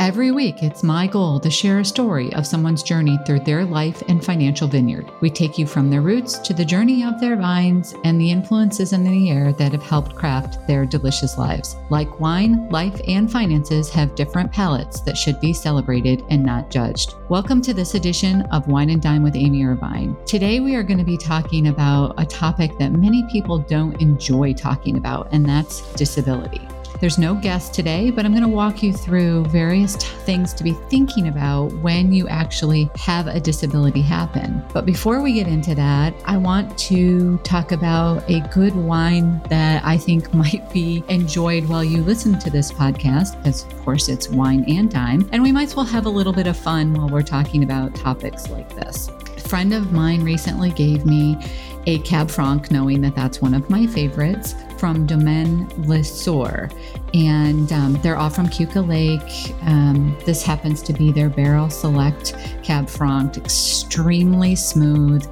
Every week, it's my goal to share a story of someone's journey through their life and financial vineyard. We take you from their roots to the journey of their vines and the influences in the air that have helped craft their delicious lives. Like wine, life and finances have different palates that should be celebrated and not judged. Welcome to this edition of Wine and Dime with Amy Irvine. Today, we are going to be talking about a topic that many people don't enjoy talking about, and that's disability. There's no guest today, but I'm going to walk you through various t- things to be thinking about when you actually have a disability happen. But before we get into that, I want to talk about a good wine that I think might be enjoyed while you listen to this podcast, because of course it's wine and dime. And we might as well have a little bit of fun while we're talking about topics like this. A friend of mine recently gave me a Cab Franc, knowing that that's one of my favorites from Domaine LeSeurre. And um, they're all from Keuka Lake. Um, this happens to be their Barrel Select Cab Franc, extremely smooth.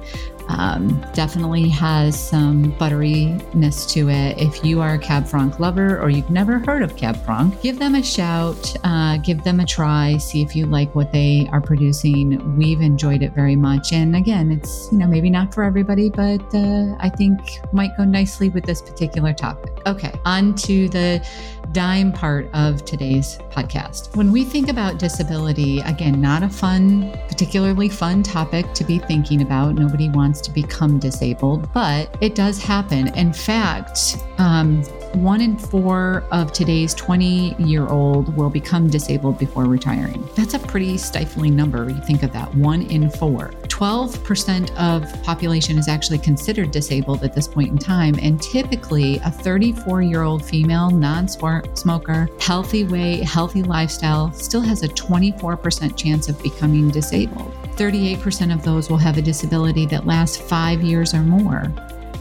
Um, definitely has some butteriness to it. If you are a Cab Franc lover or you've never heard of Cab Franc, give them a shout, uh, give them a try, see if you like what they are producing. We've enjoyed it very much. And again, it's, you know, maybe not for everybody, but uh, I think might go nicely with this particular topic. Okay, on to the dime part of today's podcast. When we think about disability, again, not a fun, particularly fun topic to be thinking about. Nobody wants to become disabled, but it does happen. In fact, um, one in four of today's 20 year old will become disabled before retiring. That's a pretty stifling number. You think of that one in four. 12% of population is actually considered disabled at this point in time. And typically, a 34 year old female non smoker, healthy weight, healthy lifestyle still has a 24% chance of becoming disabled. 38% of those will have a disability that lasts five years or more.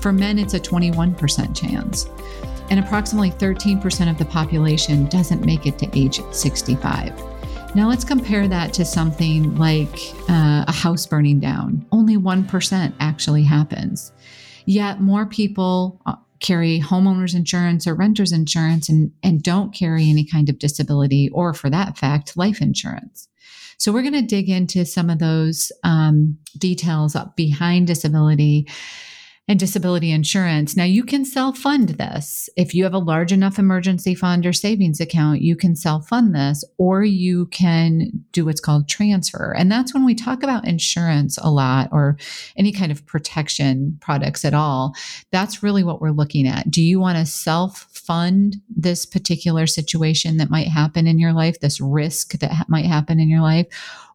For men, it's a 21% chance and approximately 13% of the population doesn't make it to age 65. Now let's compare that to something like uh, a house burning down. Only 1% actually happens. Yet more people uh, carry homeowners insurance or renters insurance and, and don't carry any kind of disability or, for that fact, life insurance. So we're going to dig into some of those um, details behind disability and disability insurance. Now, you can self fund this. If you have a large enough emergency fund or savings account, you can self fund this, or you can do what's called transfer. And that's when we talk about insurance a lot or any kind of protection products at all. That's really what we're looking at. Do you want to self fund this particular situation that might happen in your life, this risk that ha- might happen in your life?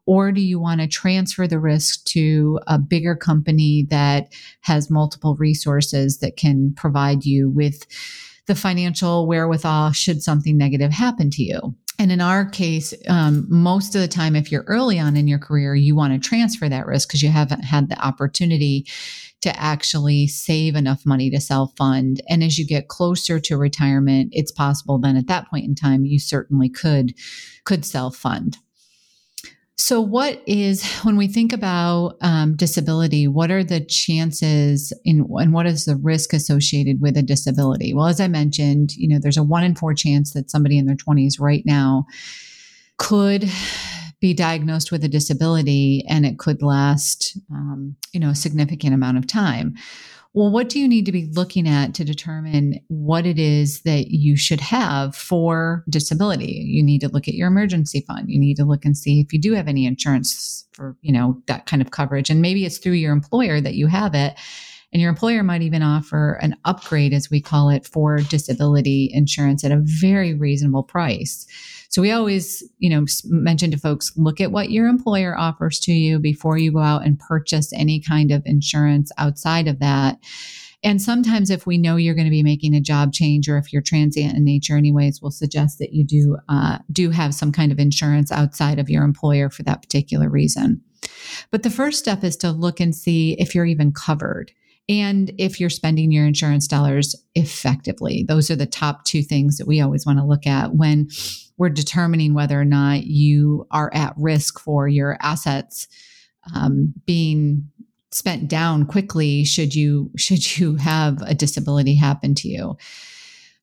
Or do you want to transfer the risk to a bigger company that has multiple resources that can provide you with the financial wherewithal should something negative happen to you? And in our case, um, most of the time, if you're early on in your career, you want to transfer that risk because you haven't had the opportunity to actually save enough money to self fund. And as you get closer to retirement, it's possible then at that point in time, you certainly could, could self fund. So, what is, when we think about um, disability, what are the chances in, and what is the risk associated with a disability? Well, as I mentioned, you know, there's a one in four chance that somebody in their 20s right now could be diagnosed with a disability and it could last, um, you know, a significant amount of time. Well, what do you need to be looking at to determine what it is that you should have for disability? You need to look at your emergency fund. You need to look and see if you do have any insurance for, you know, that kind of coverage. And maybe it's through your employer that you have it. And your employer might even offer an upgrade, as we call it, for disability insurance at a very reasonable price. So we always, you know, mention to folks, look at what your employer offers to you before you go out and purchase any kind of insurance outside of that. And sometimes, if we know you're going to be making a job change, or if you're transient in nature, anyways, we'll suggest that you do uh, do have some kind of insurance outside of your employer for that particular reason. But the first step is to look and see if you're even covered and if you're spending your insurance dollars effectively. Those are the top two things that we always want to look at when we're determining whether or not you are at risk for your assets um, being spent down quickly should you should you have a disability happen to you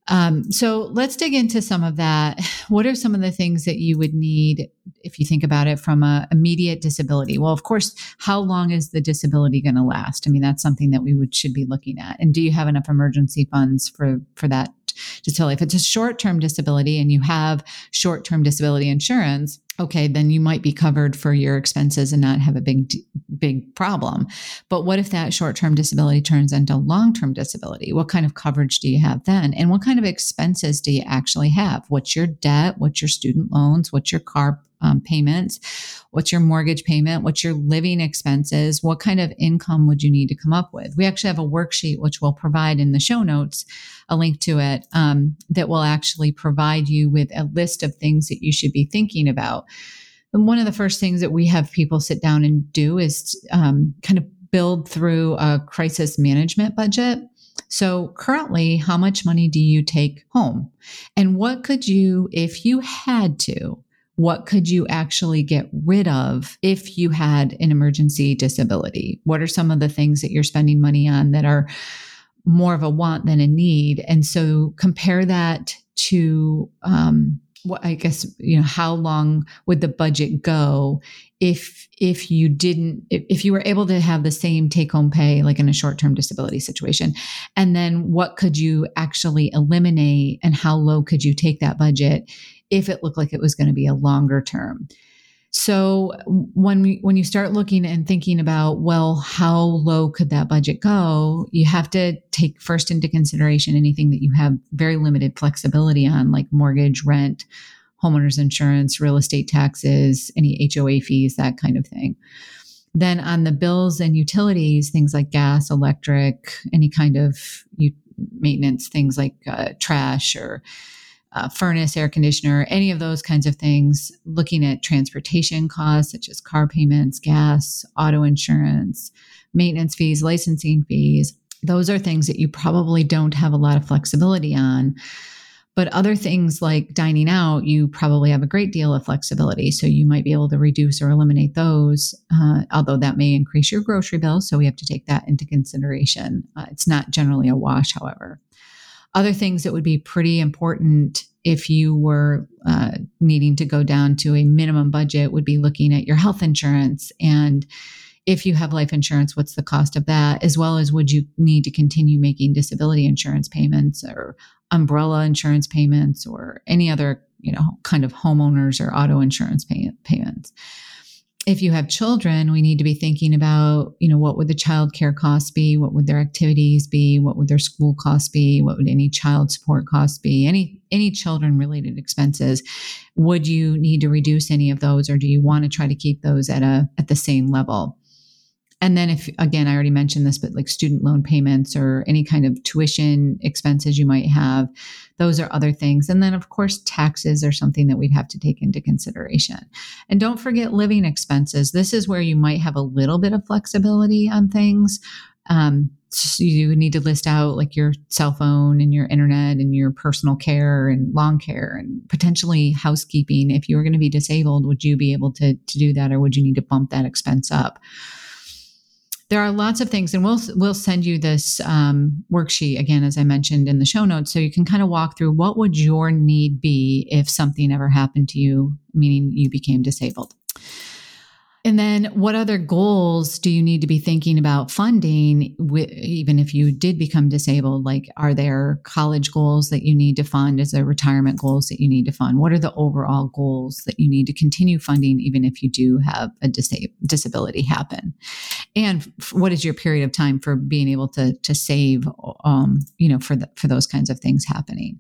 um, so let's dig into some of that. What are some of the things that you would need if you think about it from a immediate disability? Well, of course, how long is the disability going to last? I mean, that's something that we would should be looking at. And do you have enough emergency funds for for that disability? If it's a short term disability and you have short term disability insurance, okay, then you might be covered for your expenses and not have a big, big problem. But what if that short term disability turns into long term disability? What kind of coverage do you have then? And what kind of expenses do you actually have? What's your debt? What's your student loans? What's your car um, payments? What's your mortgage payment? What's your living expenses? What kind of income would you need to come up with? We actually have a worksheet, which we'll provide in the show notes, a link to it, um, that will actually provide you with a list of things that you should be thinking about. And one of the first things that we have people sit down and do is um, kind of build through a crisis management budget. So, currently, how much money do you take home? And what could you, if you had to, what could you actually get rid of if you had an emergency disability? What are some of the things that you're spending money on that are more of a want than a need? And so compare that to, um, what I guess you know how long would the budget go if if you didn't if, if you were able to have the same take home pay like in a short term disability situation and then what could you actually eliminate and how low could you take that budget if it looked like it was going to be a longer term. So when we, when you start looking and thinking about well how low could that budget go you have to take first into consideration anything that you have very limited flexibility on like mortgage rent homeowners insurance real estate taxes any HOA fees that kind of thing. Then on the bills and utilities things like gas electric any kind of maintenance things like uh, trash or uh, furnace, air conditioner, any of those kinds of things, looking at transportation costs such as car payments, gas, auto insurance, maintenance fees, licensing fees. Those are things that you probably don't have a lot of flexibility on. But other things like dining out, you probably have a great deal of flexibility. So you might be able to reduce or eliminate those, uh, although that may increase your grocery bill. So we have to take that into consideration. Uh, it's not generally a wash, however. Other things that would be pretty important if you were uh, needing to go down to a minimum budget would be looking at your health insurance. And if you have life insurance what's the cost of that? As well as would you need to continue making disability insurance payments or umbrella insurance payments or any other you know kind of homeowners or auto insurance pay- payments if you have children, we need to be thinking about, you know, what would the child care costs be? What would their activities be? What would their school costs be? What would any child support costs be? Any any children related expenses. Would you need to reduce any of those or do you want to try to keep those at a at the same level? And then if again, I already mentioned this, but like student loan payments or any kind of tuition expenses you might have, those are other things. And then of course, taxes are something that we'd have to take into consideration. And don't forget living expenses. This is where you might have a little bit of flexibility on things. Um, so you need to list out like your cell phone and your internet and your personal care and lawn care and potentially housekeeping. If you were going to be disabled, would you be able to, to do that or would you need to bump that expense up? There are lots of things and we'll we'll send you this um, worksheet again as i mentioned in the show notes so you can kind of walk through what would your need be if something ever happened to you meaning you became disabled And then, what other goals do you need to be thinking about funding, even if you did become disabled? Like, are there college goals that you need to fund? Is there retirement goals that you need to fund? What are the overall goals that you need to continue funding, even if you do have a dis- disability happen? And what is your period of time for being able to to save, um, you know, for the, for those kinds of things happening?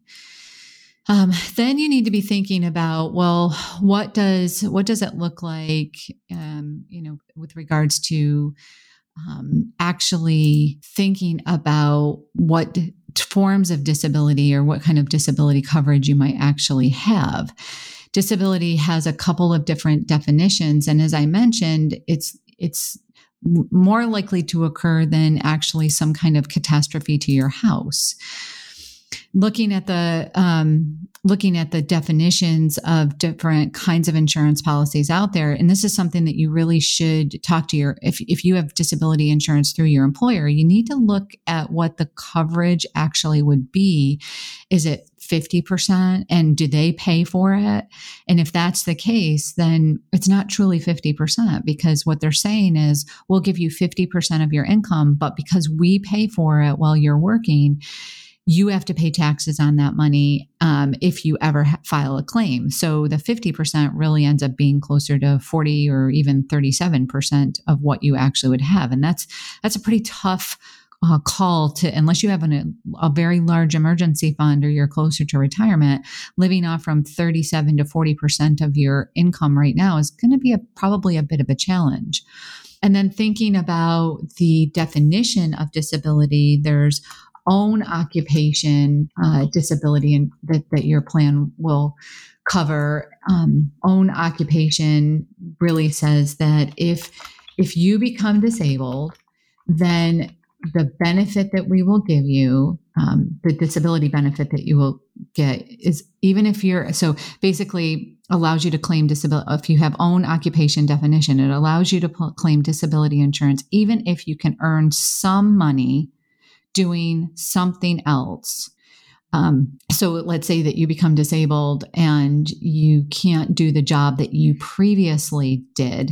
Um, then you need to be thinking about well what does what does it look like um, you know with regards to um, actually thinking about what forms of disability or what kind of disability coverage you might actually have. Disability has a couple of different definitions and as i mentioned it's it's more likely to occur than actually some kind of catastrophe to your house looking at the um, looking at the definitions of different kinds of insurance policies out there and this is something that you really should talk to your if, if you have disability insurance through your employer you need to look at what the coverage actually would be. Is it 50% and do they pay for it? And if that's the case then it's not truly 50% because what they're saying is we'll give you 50% of your income but because we pay for it while you're working you have to pay taxes on that money um, if you ever ha- file a claim. So the 50% really ends up being closer to 40 or even 37% of what you actually would have. And that's, that's a pretty tough uh, call to, unless you have an, a very large emergency fund or you're closer to retirement, living off from 37 to 40% of your income right now is going to be a, probably a bit of a challenge. And then thinking about the definition of disability, there's own occupation uh, disability and that, that your plan will cover. Um, own occupation really says that if if you become disabled then the benefit that we will give you um, the disability benefit that you will get is even if you're so basically allows you to claim disability if you have own occupation definition it allows you to p- claim disability insurance even if you can earn some money doing something else. Um, so let's say that you become disabled and you can't do the job that you previously did,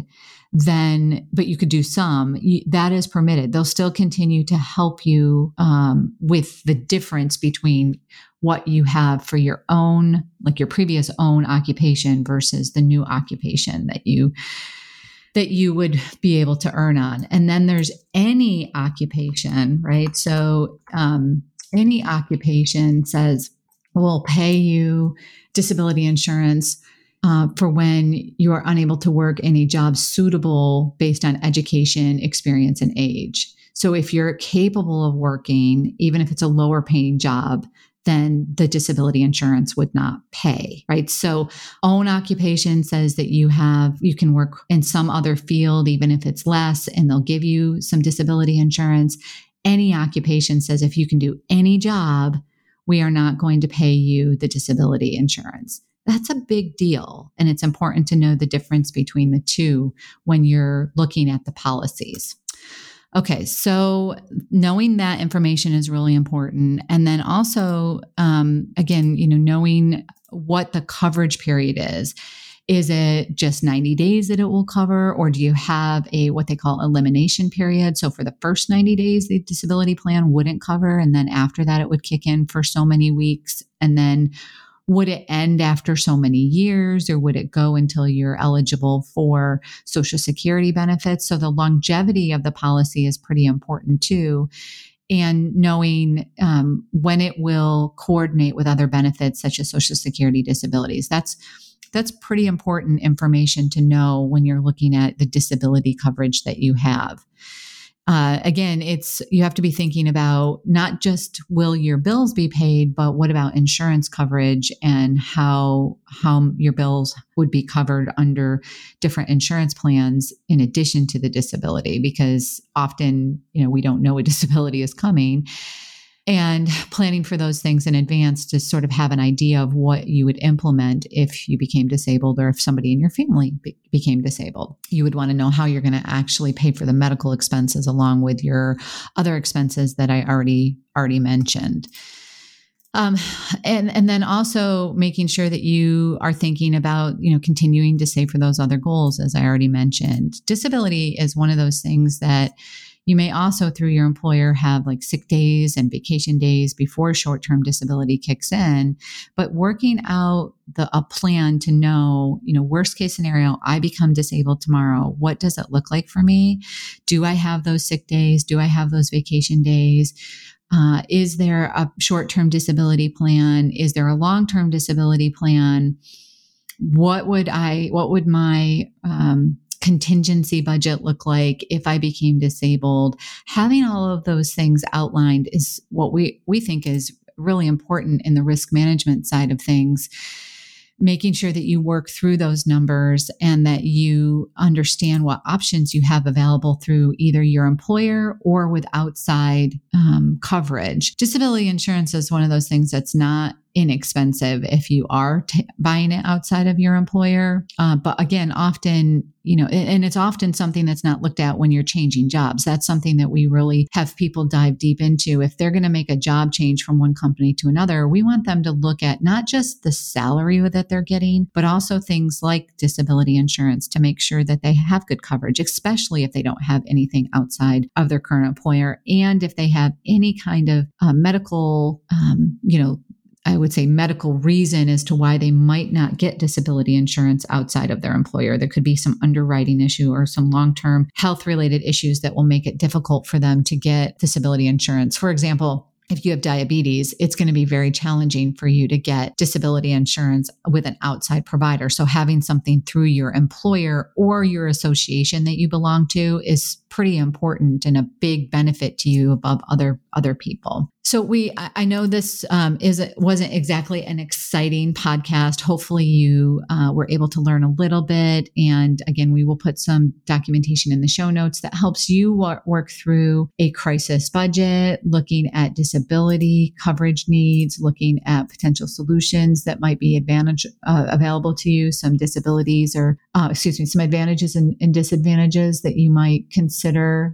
then, but you could do some, you, that is permitted. They'll still continue to help you um, with the difference between what you have for your own, like your previous own occupation versus the new occupation that you that you would be able to earn on. And then there's any occupation, right? So um, any occupation says, we'll pay you disability insurance uh, for when you are unable to work any job suitable based on education, experience, and age. So if you're capable of working, even if it's a lower paying job, then the disability insurance would not pay, right? So own occupation says that you have, you can work in some other field, even if it's less, and they'll give you some disability insurance. Any occupation says if you can do any job, we are not going to pay you the disability insurance. That's a big deal. And it's important to know the difference between the two when you're looking at the policies. Okay, so knowing that information is really important. And then also, um, again, you know, knowing what the coverage period is. Is it just 90 days that it will cover, or do you have a what they call elimination period? So for the first 90 days, the disability plan wouldn't cover, and then after that, it would kick in for so many weeks. And then would it end after so many years or would it go until you're eligible for social security benefits? So the longevity of the policy is pretty important too. And knowing um, when it will coordinate with other benefits such as social security disabilities. That's that's pretty important information to know when you're looking at the disability coverage that you have uh, again, it's you have to be thinking about not just will your bills be paid, but what about insurance coverage and how how your bills would be covered under different insurance plans in addition to the disability, because often you know we don't know a disability is coming, and planning for those things in advance to sort of have an idea of what you would implement if you became disabled or if somebody in your family be- became disabled. You would want to know how you're going to actually pay for the medical expenses along with your other expenses that I already already mentioned. Um, and and then also making sure that you are thinking about you know continuing to save for those other goals, as I already mentioned. Disability is one of those things that you may also, through your employer, have like sick days and vacation days before short term disability kicks in. But working out the, a plan to know, you know, worst case scenario, I become disabled tomorrow. What does it look like for me? Do I have those sick days? Do I have those vacation days? Uh, is there a short term disability plan? Is there a long term disability plan? What would I, what would my, um, contingency budget look like if I became disabled? Having all of those things outlined is what we, we think is really important in the risk management side of things making sure that you work through those numbers and that you understand what options you have available through either your employer or with outside um, coverage. Disability insurance is one of those things that's not inexpensive if you are t- buying it outside of your employer. Uh, but again, often, you know, and it's often something that's not looked at when you're changing jobs. That's something that we really have people dive deep into. If they're going to make a job change from one company to another, we want them to look at not just the salary that they're getting, but also things like disability insurance to make sure that they have good coverage, especially if they don't have anything outside of their current employer. And if they have any kind of uh, medical, um, you know, I would say, medical reason as to why they might not get disability insurance outside of their employer. There could be some underwriting issue or some long term health related issues that will make it difficult for them to get disability insurance. For example, if you have diabetes, it's going to be very challenging for you to get disability insurance with an outside provider. So having something through your employer or your association that you belong to is pretty important and a big benefit to you above other other people. So we, I know this um, is wasn't exactly an exciting podcast. Hopefully, you uh, were able to learn a little bit. And again, we will put some documentation in the show notes that helps you work through a crisis budget, looking at disability coverage needs, looking at potential solutions that might be advantage uh, available to you, some disabilities or uh, excuse me, some advantages and, and, disadvantages that you might consider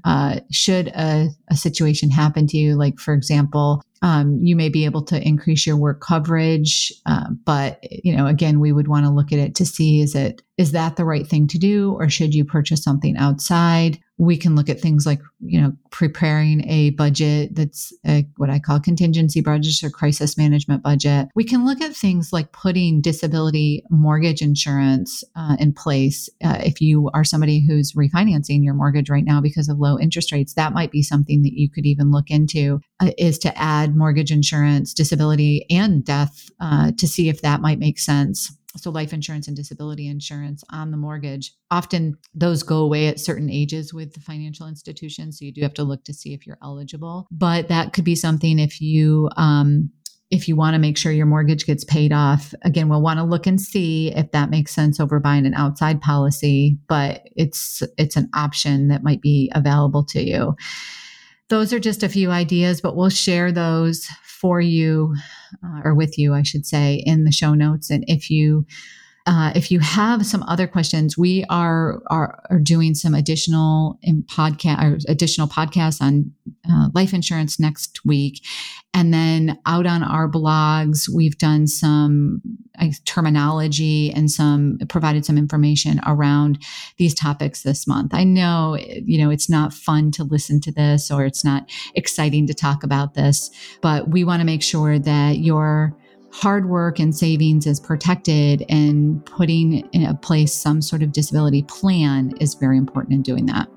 uh, should a, a situation happen to you. Like, for example, um, you may be able to increase your work coverage, uh, but you know, again, we would want to look at it to see is it is that the right thing to do, or should you purchase something outside? We can look at things like you know preparing a budget that's a, what i call contingency budget or crisis management budget. We can look at things like putting disability mortgage insurance uh, in place. Uh, if you are somebody who's refinancing your mortgage right now because of low interest rates that might be something that you could even look into uh, is to add mortgage insurance disability and death uh, to see if that might make sense so life insurance and disability insurance on the mortgage often those go away at certain ages with the financial institutions so you do have to look to see if you're eligible. But that could be something if you um, if you want to make sure your mortgage gets paid off. Again we'll want to look and see if that makes sense over buying an outside policy but it's it's an option that might be available to you those are just a few ideas but we'll share those for you uh, or with you, I should say, in the show notes. And if you uh, if you have some other questions, we are are, are doing some additional podcast additional podcasts on uh, life insurance next week, and then out on our blogs, we've done some terminology and some provided some information around these topics this month. I know you know it's not fun to listen to this or it's not exciting to talk about this, but we want to make sure that you're hard work and savings is protected and putting in place some sort of disability plan is very important in doing that.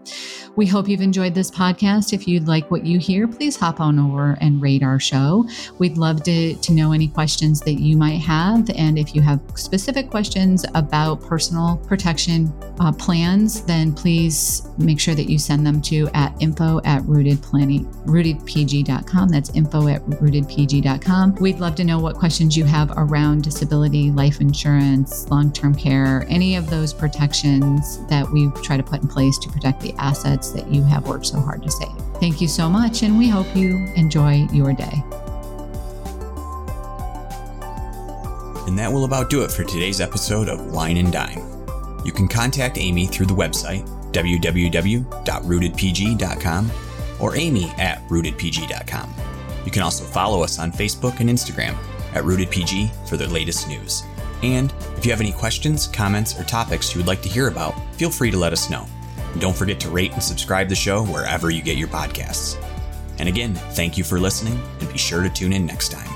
We hope you've enjoyed this podcast. If you'd like what you hear, please hop on over and rate our show. We'd love to, to know any questions that you might have. And if you have specific questions about personal protection uh, plans, then please make sure that you send them to at info at rootedplanning, rootedpg.com. That's info at rootedpg.com. We'd love to know what questions you have around disability, life insurance, long term care, any of those protections that we try to put in place to protect the assets that you have worked so hard to save. Thank you so much, and we hope you enjoy your day. And that will about do it for today's episode of Wine and Dime. You can contact Amy through the website www.rootedpg.com or amy at rootedpg.com. You can also follow us on Facebook and Instagram at RootedPG for the latest news. And if you have any questions, comments, or topics you would like to hear about, feel free to let us know. And don't forget to rate and subscribe the show wherever you get your podcasts. And again, thank you for listening, and be sure to tune in next time.